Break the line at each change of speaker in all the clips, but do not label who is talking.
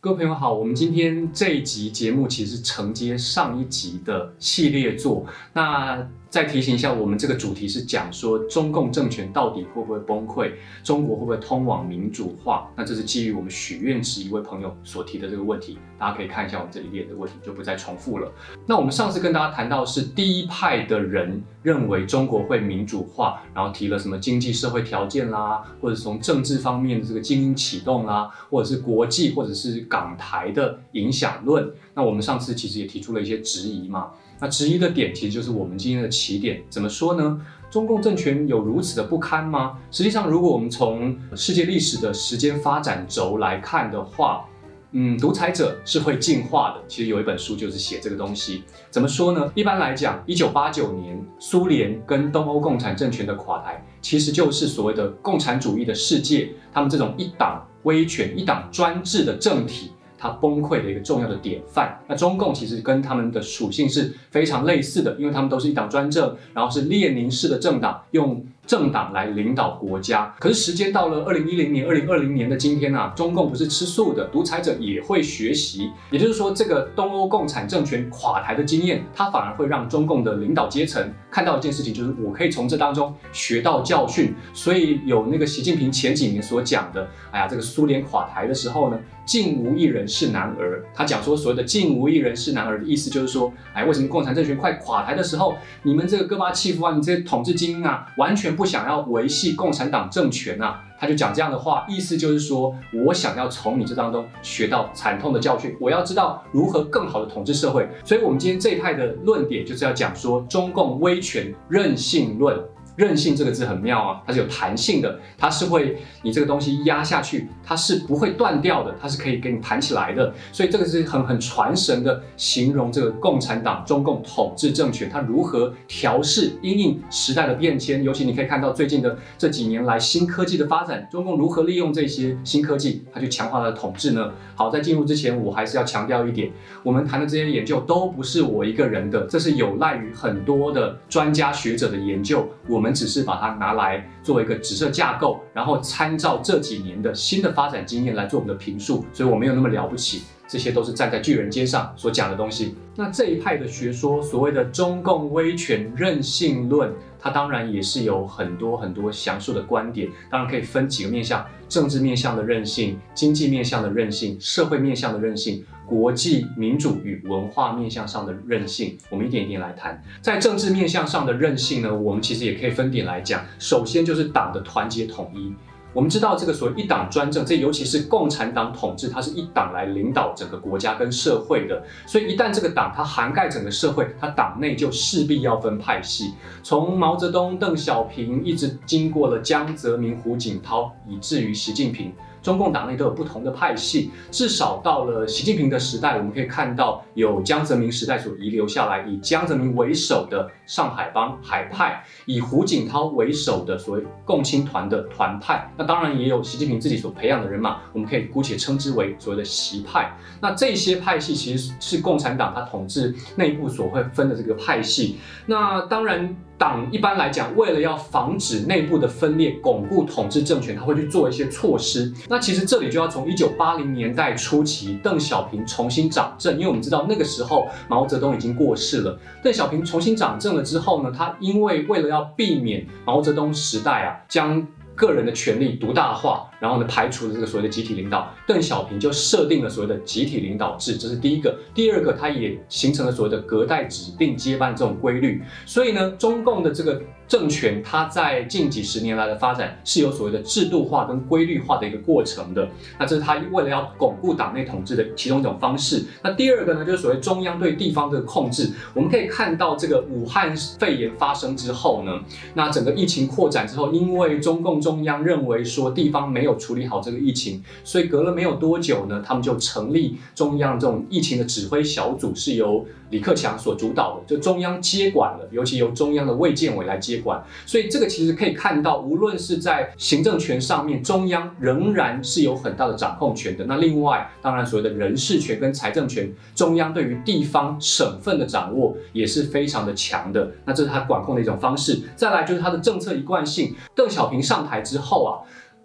各位朋友好，我们今天这一集节目其实承接上一集的系列作。那再提醒一下，我们这个主题是讲说中共政权到底会不会崩溃，中国会不会通往民主化？那这是基于我们许愿池一位朋友所提的这个问题，大家可以看一下我们这里列的问题，就不再重复了。那我们上次跟大家谈到是第一派的人认为中国会民主化，然后提了什么经济社会条件啦，或者从政治方面的这个精英启动啦，或者是国际或者是港台的影响论。那我们上次其实也提出了一些质疑嘛。那质疑的点其实就是我们今天的起点，怎么说呢？中共政权有如此的不堪吗？实际上，如果我们从世界历史的时间发展轴来看的话，嗯，独裁者是会进化的。其实有一本书就是写这个东西。怎么说呢？一般来讲，一九八九年苏联跟东欧共产政权的垮台，其实就是所谓的共产主义的世界，他们这种一党威权、一党专制的政体。它崩溃的一个重要的典范。那中共其实跟他们的属性是非常类似的，因为他们都是一党专政，然后是列宁式的政党，用。政党来领导国家，可是时间到了二零一零年、二零二零年的今天呢，中共不是吃素的，独裁者也会学习。也就是说，这个东欧共产政权垮台的经验，它反而会让中共的领导阶层看到一件事情，就是我可以从这当中学到教训。所以有那个习近平前几年所讲的，哎呀，这个苏联垮台的时候呢，竟无一人是男儿。他讲说所谓的竟无一人是男儿的意思，就是说，哎，为什么共产政权快垮台的时候，你们这个戈巴契夫啊，你这些统治精英啊，完全。不想要维系共产党政权啊，他就讲这样的话，意思就是说我想要从你这当中学到惨痛的教训，我要知道如何更好的统治社会。所以，我们今天这一派的论点就是要讲说中共威权任性论。韧性这个字很妙啊，它是有弹性的，它是会你这个东西压下去，它是不会断掉的，它是可以给你弹起来的。所以这个是很很传神的形容这个共产党中共统治政权它如何调试因应时代的变迁。尤其你可以看到最近的这几年来新科技的发展，中共如何利用这些新科技，它去强化它的统治呢？好，在进入之前，我还是要强调一点，我们谈的这些研究都不是我一个人的，这是有赖于很多的专家学者的研究，我们。我们只是把它拿来做一个紫色架构，然后参照这几年的新的发展经验来做我们的评述，所以我没有那么了不起，这些都是站在巨人肩上所讲的东西。那这一派的学说，所谓的中共威权任性论，它当然也是有很多很多详述的观点，当然可以分几个面向：政治面向的韧性、经济面向的韧性、社会面向的韧性。国际民主与文化面向上的韧性，我们一点一点来谈。在政治面向上的韧性呢，我们其实也可以分点来讲。首先就是党的团结统一。我们知道这个所谓一党专政，这尤其是共产党统治，它是一党来领导整个国家跟社会的。所以一旦这个党它涵盖整个社会，它党内就势必要分派系。从毛泽东、邓小平，一直经过了江泽民、胡锦涛，以至于习近平。中共党内都有不同的派系，至少到了习近平的时代，我们可以看到有江泽民时代所遗留下来，以江泽民为首的上海帮海派，以胡锦涛为首的所谓共青团的团派。那当然也有习近平自己所培养的人马，我们可以姑且称之为所谓的习派。那这些派系其实是共产党它统治内部所会分的这个派系。那当然。党一般来讲，为了要防止内部的分裂，巩固统治政权，他会去做一些措施。那其实这里就要从一九八零年代初期，邓小平重新掌政，因为我们知道那个时候毛泽东已经过世了。邓小平重新掌政了之后呢，他因为为了要避免毛泽东时代啊将个人的权利独大化。然后呢，排除了这个所谓的集体领导，邓小平就设定了所谓的集体领导制，这是第一个。第二个，他也形成了所谓的隔代指定接班这种规律。所以呢，中共的这个政权，它在近几十年来的发展是有所谓的制度化跟规律化的一个过程的。那这是他为了要巩固党内统治的其中一种方式。那第二个呢，就是所谓中央对地方的控制。我们可以看到，这个武汉肺炎发生之后呢，那整个疫情扩展之后，因为中共中央认为说地方没。有处理好这个疫情，所以隔了没有多久呢，他们就成立中央这种疫情的指挥小组，是由李克强所主导的，就中央接管了，尤其由中央的卫健委来接管。所以这个其实可以看到，无论是在行政权上面，中央仍然是有很大的掌控权的。那另外，当然所谓的人事权跟财政权，中央对于地方省份的掌握也是非常的强的。那这是他管控的一种方式。再来就是他的政策一贯性。邓小平上台之后啊。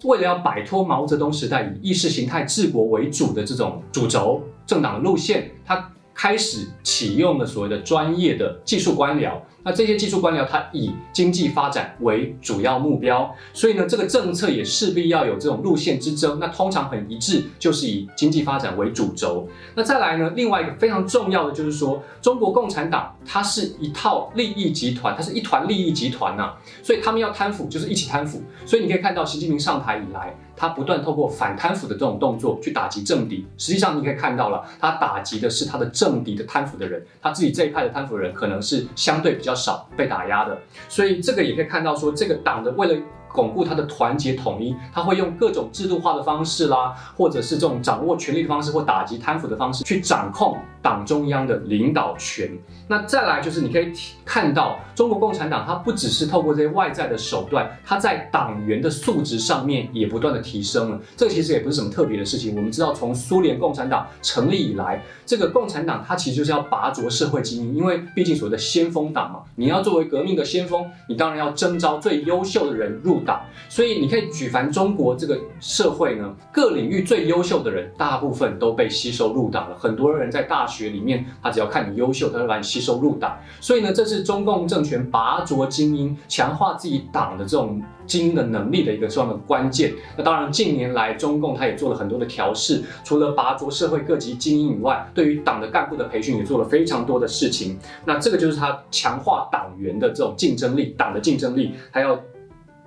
为了要摆脱毛泽东时代以意识形态治国为主的这种主轴政党的路线，他开始启用了所谓的专业的技术官僚。那这些技术官僚，他以经济发展为主要目标，所以呢，这个政策也势必要有这种路线之争。那通常很一致，就是以经济发展为主轴。那再来呢，另外一个非常重要的就是说，中国共产党它是一套利益集团，它是一团利益集团呐，所以他们要贪腐，就是一起贪腐。所以你可以看到，习近平上台以来，他不断透过反贪腐的这种动作去打击政敌。实际上你可以看到了，他打击的是他的政敌的贪腐的人，他自己这一派的贪腐人可能是相对比较。少被打压的，所以这个也可以看到说，这个党的为了。巩固他的团结统一，他会用各种制度化的方式啦，或者是这种掌握权力的方式，或打击贪腐的方式，去掌控党中央的领导权。那再来就是你可以看到，中国共产党它不只是透过这些外在的手段，它在党员的素质上面也不断的提升了。这个其实也不是什么特别的事情。我们知道，从苏联共产党成立以来，这个共产党它其实就是要拔擢社会精英，因为毕竟所谓的先锋党嘛，你要作为革命的先锋，你当然要征召最优秀的人入。党，所以你可以举凡中国这个社会呢，各领域最优秀的人，大部分都被吸收入党了。很多人在大学里面，他只要看你优秀，他就把你吸收入党。所以呢，这是中共政权拔擢精英、强化自己党的这种精英的能力的一个重要的关键。那当然，近年来中共他也做了很多的调试，除了拔擢社会各级精英以外，对于党的干部的培训也做了非常多的事情。那这个就是他强化党员的这种竞争力，党的竞争力，还要。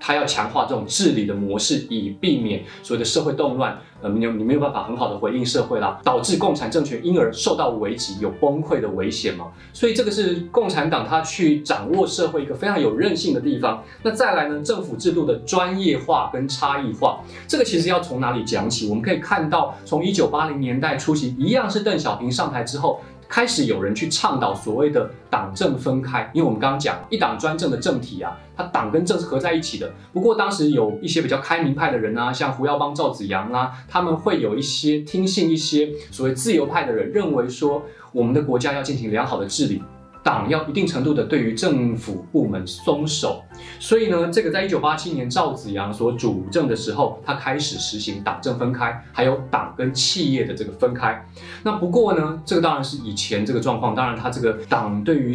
他要强化这种治理的模式，以避免所谓的社会动乱，呃，你你没有办法很好的回应社会啦，导致共产政权因而受到危机，有崩溃的危险嘛？所以这个是共产党他去掌握社会一个非常有韧性的地方。那再来呢，政府制度的专业化跟差异化，这个其实要从哪里讲起？我们可以看到，从一九八零年代初期，一样是邓小平上台之后。开始有人去倡导所谓的党政分开，因为我们刚刚讲一党专政的政体啊，它党跟政是合在一起的。不过当时有一些比较开明派的人啊，像胡耀邦、赵子阳啊，他们会有一些听信一些所谓自由派的人，认为说我们的国家要进行良好的治理。党要一定程度的对于政府部门松手，所以呢，这个在一九八七年赵紫阳所主政的时候，他开始实行党政分开，还有党跟企业的这个分开。那不过呢，这个当然是以前这个状况，当然他这个党对于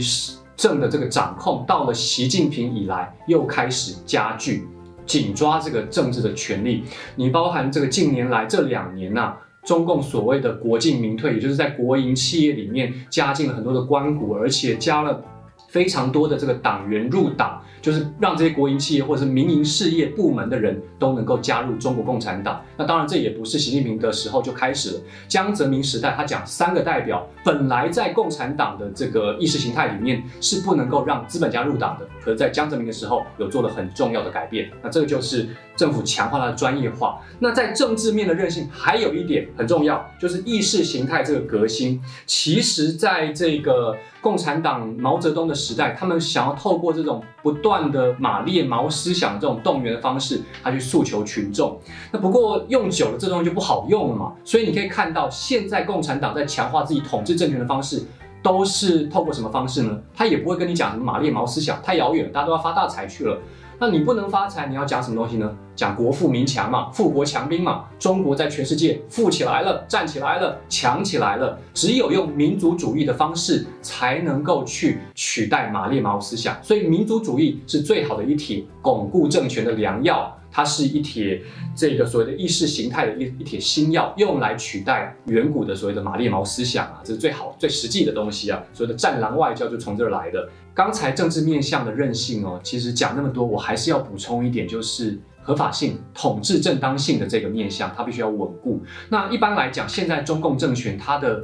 政的这个掌控，到了习近平以来又开始加剧，紧抓这个政治的权利。你包含这个近年来这两年呐。中共所谓的国进民退，也就是在国营企业里面加进了很多的官股，而且加了非常多的这个党员入党。就是让这些国营企业或者是民营事业部门的人都能够加入中国共产党。那当然，这也不是习近平的时候就开始了。江泽民时代，他讲三个代表，本来在共产党的这个意识形态里面是不能够让资本家入党的。可是，在江泽民的时候，有做了很重要的改变。那这个就是政府强化它的专业化。那在政治面的韧性，还有一点很重要，就是意识形态这个革新。其实，在这个共产党毛泽东的时代，他们想要透过这种不断的马列毛思想这种动员的方式，他去诉求群众。那不过用久了，这东西就不好用了嘛。所以你可以看到，现在共产党在强化自己统治政权的方式，都是透过什么方式呢？他也不会跟你讲什么马列毛思想，太遥远，大家都要发大财去了。那你不能发财，你要讲什么东西呢？讲国富民强嘛，富国强兵嘛。中国在全世界富起来了，站起来了，强起来了。只有用民族主义的方式，才能够去取代马列毛思想。所以民族主义是最好的一体巩固政权的良药。它是一帖这个所谓的意识形态的一一帖新药，用来取代远古的所谓的马列毛思想啊，这是最好最实际的东西啊。所谓的战狼外交就从这儿来的。刚才政治面向的韧性哦，其实讲那么多，我还是要补充一点，就是合法性、统治正当性的这个面向，它必须要稳固。那一般来讲，现在中共政权它的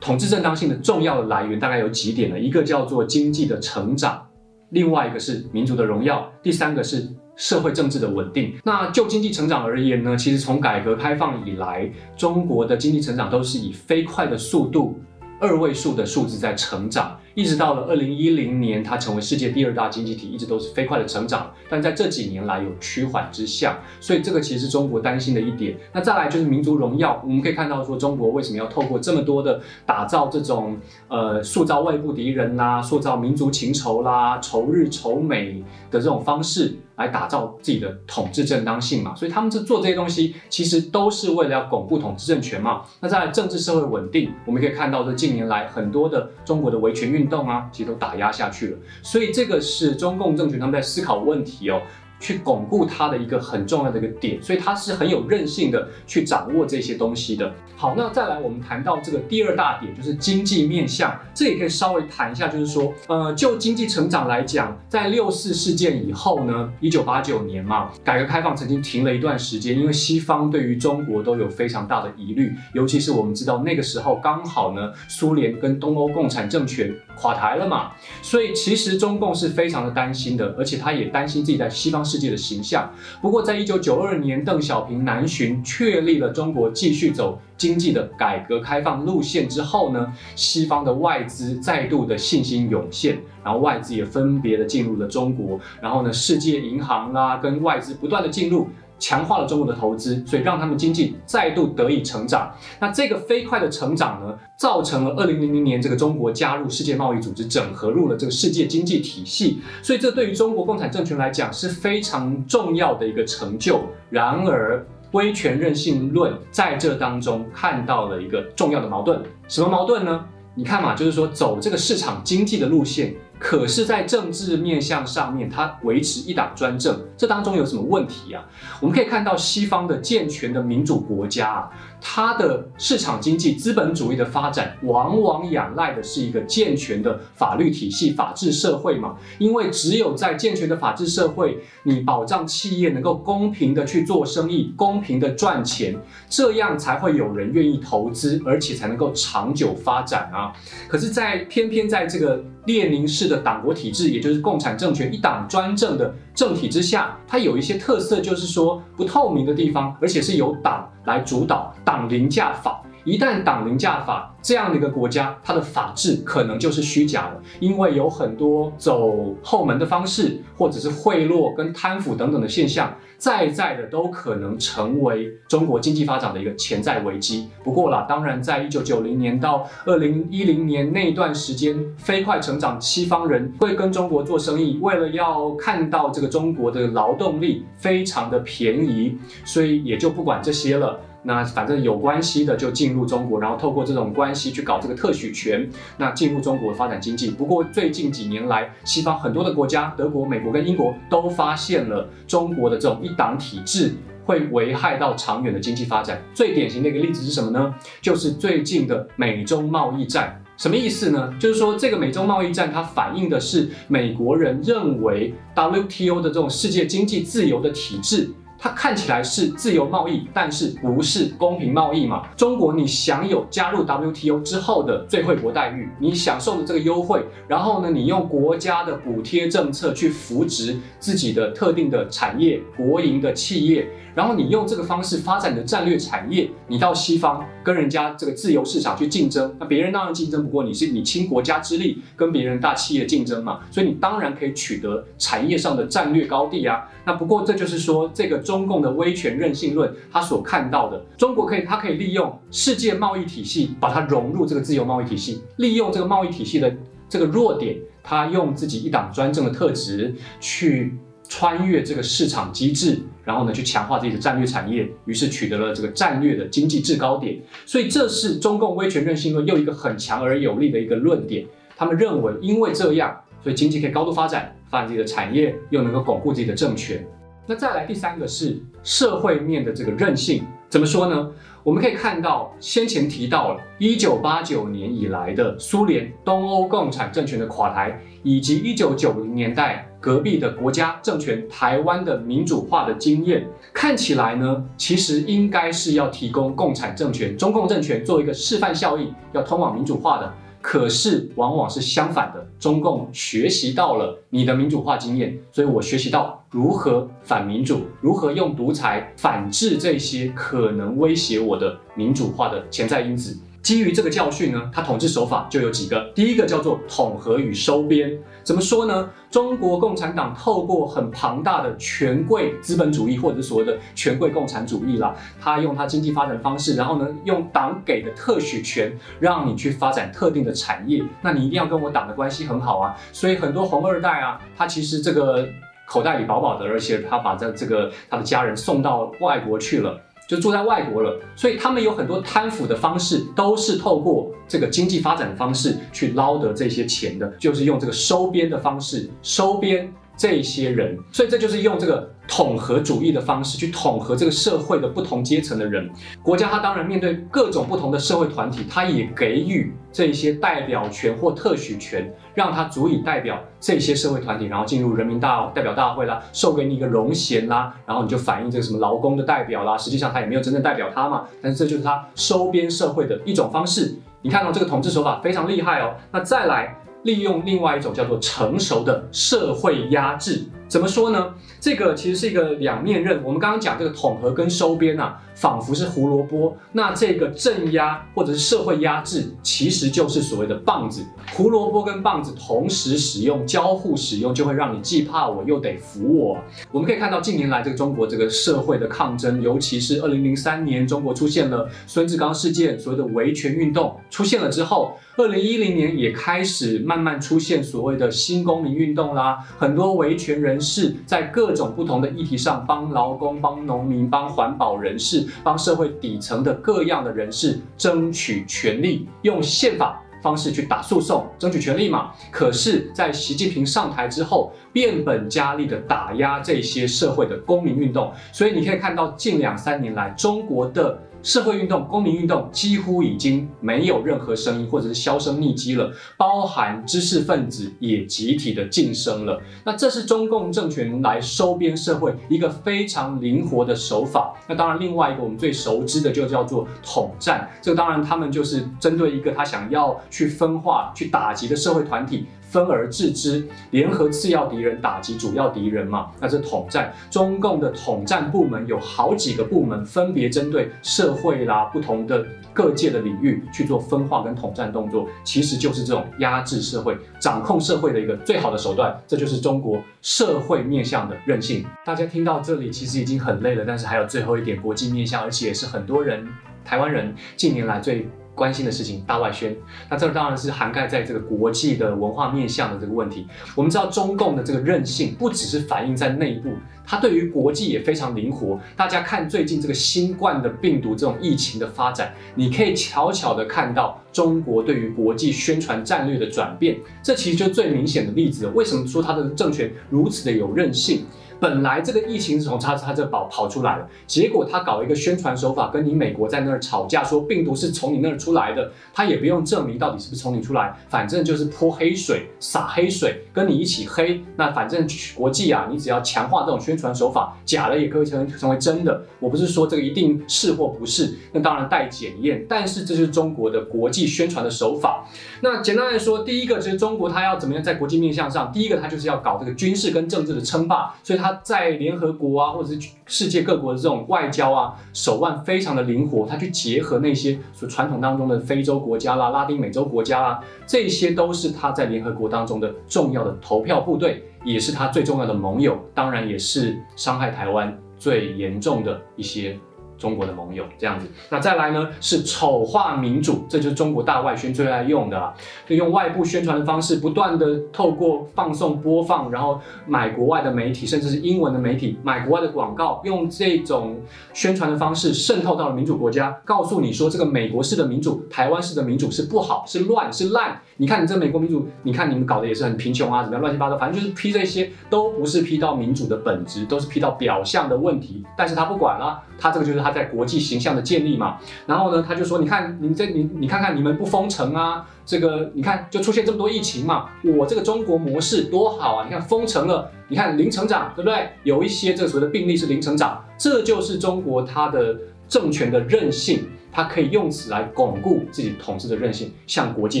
统治正当性的重要的来源大概有几点呢？一个叫做经济的成长，另外一个是民族的荣耀，第三个是。社会政治的稳定。那就经济成长而言呢？其实从改革开放以来，中国的经济成长都是以飞快的速度、二位数的数字在成长。一直到了二零一零年，它成为世界第二大经济体，一直都是飞快的成长。但在这几年来有趋缓之象，所以这个其实是中国担心的一点。那再来就是民族荣耀，我们可以看到说中国为什么要透过这么多的打造这种呃塑造外部敌人啦，塑造民族情仇啦，仇日仇美的这种方式。来打造自己的统治正当性嘛，所以他们这做这些东西，其实都是为了要巩固统治政权嘛。那在政治社会稳定，我们可以看到，这近年来很多的中国的维权运动啊，其实都打压下去了。所以这个是中共政权他们在思考问题哦。去巩固它的一个很重要的一个点，所以它是很有韧性的去掌握这些东西的。好，那再来我们谈到这个第二大点，就是经济面向，这也可以稍微谈一下，就是说，呃，就经济成长来讲，在六四事件以后呢，一九八九年嘛，改革开放曾经停了一段时间，因为西方对于中国都有非常大的疑虑，尤其是我们知道那个时候刚好呢，苏联跟东欧共产政权垮台了嘛，所以其实中共是非常的担心的，而且他也担心自己在西方。世界的形象。不过，在一九九二年，邓小平南巡，确立了中国继续走经济的改革开放路线之后呢，西方的外资再度的信心涌现，然后外资也分别的进入了中国，然后呢，世界银行啊，跟外资不断的进入。强化了中国的投资，所以让他们经济再度得以成长。那这个飞快的成长呢，造成了二零零零年这个中国加入世界贸易组织，整合入了这个世界经济体系。所以这对于中国共产政权来讲是非常重要的一个成就。然而，威权任性论在这当中看到了一个重要的矛盾。什么矛盾呢？你看嘛，就是说走这个市场经济的路线。可是，在政治面向上面，它维持一党专政，这当中有什么问题啊？我们可以看到，西方的健全的民主国家啊，它的市场经济、资本主义的发展，往往仰赖的是一个健全的法律体系、法治社会嘛。因为只有在健全的法治社会，你保障企业能够公平的去做生意、公平的赚钱，这样才会有人愿意投资，而且才能够长久发展啊。可是，在偏偏在这个列宁式的党国体制，也就是共产政权一党专政的政体之下，它有一些特色，就是说不透明的地方，而且是由党来主导，党凌驾法。一旦党凌驾法，这样的一个国家，它的法治可能就是虚假了，因为有很多走后门的方式，或者是贿赂跟贪腐等等的现象，在在的都可能成为中国经济发展的一个潜在危机。不过啦，当然，在一九九零年到二零一零年那段时间，飞快成长，西方人会跟中国做生意，为了要看到这个中国的劳动力非常的便宜，所以也就不管这些了。那反正有关系的就进入中国，然后透过这种关系去搞这个特许权，那进入中国发展经济。不过最近几年来，西方很多的国家，德国、美国跟英国都发现了中国的这种一党体制会危害到长远的经济发展。最典型的一个例子是什么呢？就是最近的美中贸易战。什么意思呢？就是说这个美中贸易战它反映的是美国人认为 WTO 的这种世界经济自由的体制。它看起来是自由贸易，但是不是公平贸易嘛？中国你享有加入 WTO 之后的最惠国待遇，你享受的这个优惠，然后呢，你用国家的补贴政策去扶植自己的特定的产业、国营的企业。然后你用这个方式发展你的战略产业，你到西方跟人家这个自由市场去竞争，那别人当然竞争不过你，是你倾国家之力跟别人大企业竞争嘛，所以你当然可以取得产业上的战略高地啊。那不过这就是说，这个中共的威权任性论，他所看到的中国可以，他可以利用世界贸易体系把它融入这个自由贸易体系，利用这个贸易体系的这个弱点，他用自己一党专政的特质去。穿越这个市场机制，然后呢，去强化自己的战略产业，于是取得了这个战略的经济制高点。所以这是中共威权任性论又一个很强而有力的一个论点。他们认为，因为这样，所以经济可以高度发展，发展自己的产业，又能够巩固自己的政权。那再来第三个是社会面的这个韧性，怎么说呢？我们可以看到，先前提到了一九八九年以来的苏联、东欧共产政权的垮台，以及一九九零年代隔壁的国家政权台湾的民主化的经验，看起来呢，其实应该是要提供共产政权、中共政权做一个示范效应，要通往民主化的。可是往往是相反的，中共学习到了你的民主化经验，所以我学习到如何反民主，如何用独裁反制这些可能威胁我的民主化的潜在因子。基于这个教训呢，他统治手法就有几个。第一个叫做统合与收编，怎么说呢？中国共产党透过很庞大的权贵资本主义，或者所谓的权贵共产主义啦，他用他经济发展方式，然后呢，用党给的特许权，让你去发展特定的产业，那你一定要跟我党的关系很好啊。所以很多红二代啊，他其实这个口袋里饱饱的，而且他把这这个他的家人送到外国去了。就住在外国了，所以他们有很多贪腐的方式，都是透过这个经济发展的方式去捞得这些钱的，就是用这个收编的方式收编这些人，所以这就是用这个。统合主义的方式去统合这个社会的不同阶层的人，国家它当然面对各种不同的社会团体，它也给予这些代表权或特许权，让它足以代表这些社会团体，然后进入人民大代表大会啦，授给你一个荣衔啦，然后你就反映这个什么劳工的代表啦，实际上他也没有真正代表他嘛，但是这就是他收编社会的一种方式。你看到这个统治手法非常厉害哦，那再来。利用另外一种叫做成熟的社会压制，怎么说呢？这个其实是一个两面刃。我们刚刚讲这个统合跟收编啊，仿佛是胡萝卜。那这个镇压或者是社会压制，其实就是所谓的棒子。胡萝卜跟棒子同时使用、交互使用，就会让你既怕我又得服我。我们可以看到近年来这个中国这个社会的抗争，尤其是二零零三年中国出现了孙志刚事件，所谓的维权运动出现了之后。二零一零年也开始慢慢出现所谓的新公民运动啦，很多维权人士在各种不同的议题上帮劳工、帮农民、帮环保人士、帮社会底层的各样的人士争取权利，用宪法方式去打诉讼，争取权利嘛。可是，在习近平上台之后，变本加厉的打压这些社会的公民运动，所以你可以看到近两三年来中国的。社会运动、公民运动几乎已经没有任何声音，或者是销声匿迹了。包含知识分子也集体的晋升了。那这是中共政权来收编社会一个非常灵活的手法。那当然，另外一个我们最熟知的就叫做统战。这个当然，他们就是针对一个他想要去分化、去打击的社会团体。分而治之，联合次要敌人打击主要敌人嘛？那这统战，中共的统战部门有好几个部门，分别针对社会啦不同的各界的领域去做分化跟统战动作，其实就是这种压制社会、掌控社会的一个最好的手段。这就是中国社会面向的韧性。大家听到这里，其实已经很累了，但是还有最后一点国际面向，而且也是很多人台湾人近年来最。关心的事情大外宣，那这当然是涵盖在这个国际的文化面向的这个问题。我们知道中共的这个韧性不只是反映在内部，它对于国际也非常灵活。大家看最近这个新冠的病毒这种疫情的发展，你可以巧巧的看到中国对于国际宣传战略的转变。这其实就最明显的例子。为什么说它的政权如此的有韧性？本来这个疫情是从他他这跑跑出来的，结果他搞一个宣传手法，跟你美国在那儿吵架，说病毒是从你那儿出来的，他也不用证明到底是不是从你出来，反正就是泼黑水、撒黑水，跟你一起黑。那反正国际啊，你只要强化这种宣传手法，假的也可以成成为真的。我不是说这个一定是或不是，那当然待检验。但是这是中国的国际宣传的手法。那简单来说，第一个就是中国它要怎么样在国际面向上，第一个它就是要搞这个军事跟政治的称霸，所以它。他在联合国啊，或者是世界各国的这种外交啊手腕非常的灵活，他去结合那些所传统当中的非洲国家啦、拉丁美洲国家啦，这些都是他在联合国当中的重要的投票部队，也是他最重要的盟友，当然也是伤害台湾最严重的一些。中国的盟友这样子，那再来呢是丑化民主，这就是中国大外宣最爱用的，就用外部宣传的方式，不断的透过放送播放，然后买国外的媒体，甚至是英文的媒体，买国外的广告，用这种宣传的方式渗透到了民主国家，告诉你说这个美国式的民主，台湾式的民主是不好，是乱，是烂。你看你这美国民主，你看你们搞的也是很贫穷啊，怎么样乱七八糟，反正就是批这些都不是批到民主的本质，都是批到表象的问题。但是他不管了，他这个就是他在国际形象的建立嘛。然后呢，他就说，你看你这你你看看你们不封城啊，这个你看就出现这么多疫情嘛，我这个中国模式多好啊！你看封城了，你看零成长，对不对？有一些这所谓的病例是零成长，这就是中国它的政权的韧性。他可以用此来巩固自己统治的韧性，向国际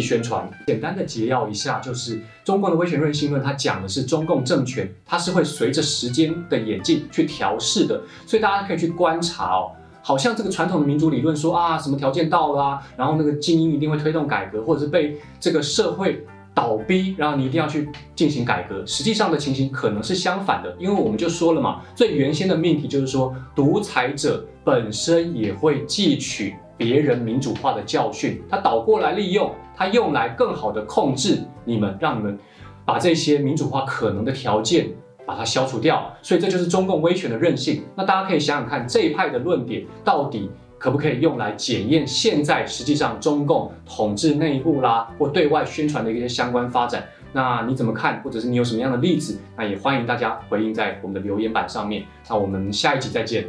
宣传。简单的解要一下，就是中共的威权韧性论，它讲的是中共政权，它是会随着时间的演进去调试的。所以大家可以去观察哦，好像这个传统的民主理论说啊，什么条件到了，然后那个精英一定会推动改革，或者是被这个社会倒逼，然后你一定要去进行改革。实际上的情形可能是相反的，因为我们就说了嘛，最原先的命题就是说，独裁者本身也会汲取别人民主化的教训，他倒过来利用，他用来更好的控制你们，让你们把这些民主化可能的条件。把它消除掉，所以这就是中共威权的韧性。那大家可以想想看，这一派的论点到底可不可以用来检验现在实际上中共统治内部啦或对外宣传的一些相关发展？那你怎么看？或者是你有什么样的例子？那也欢迎大家回应在我们的留言板上面。那我们下一集再见。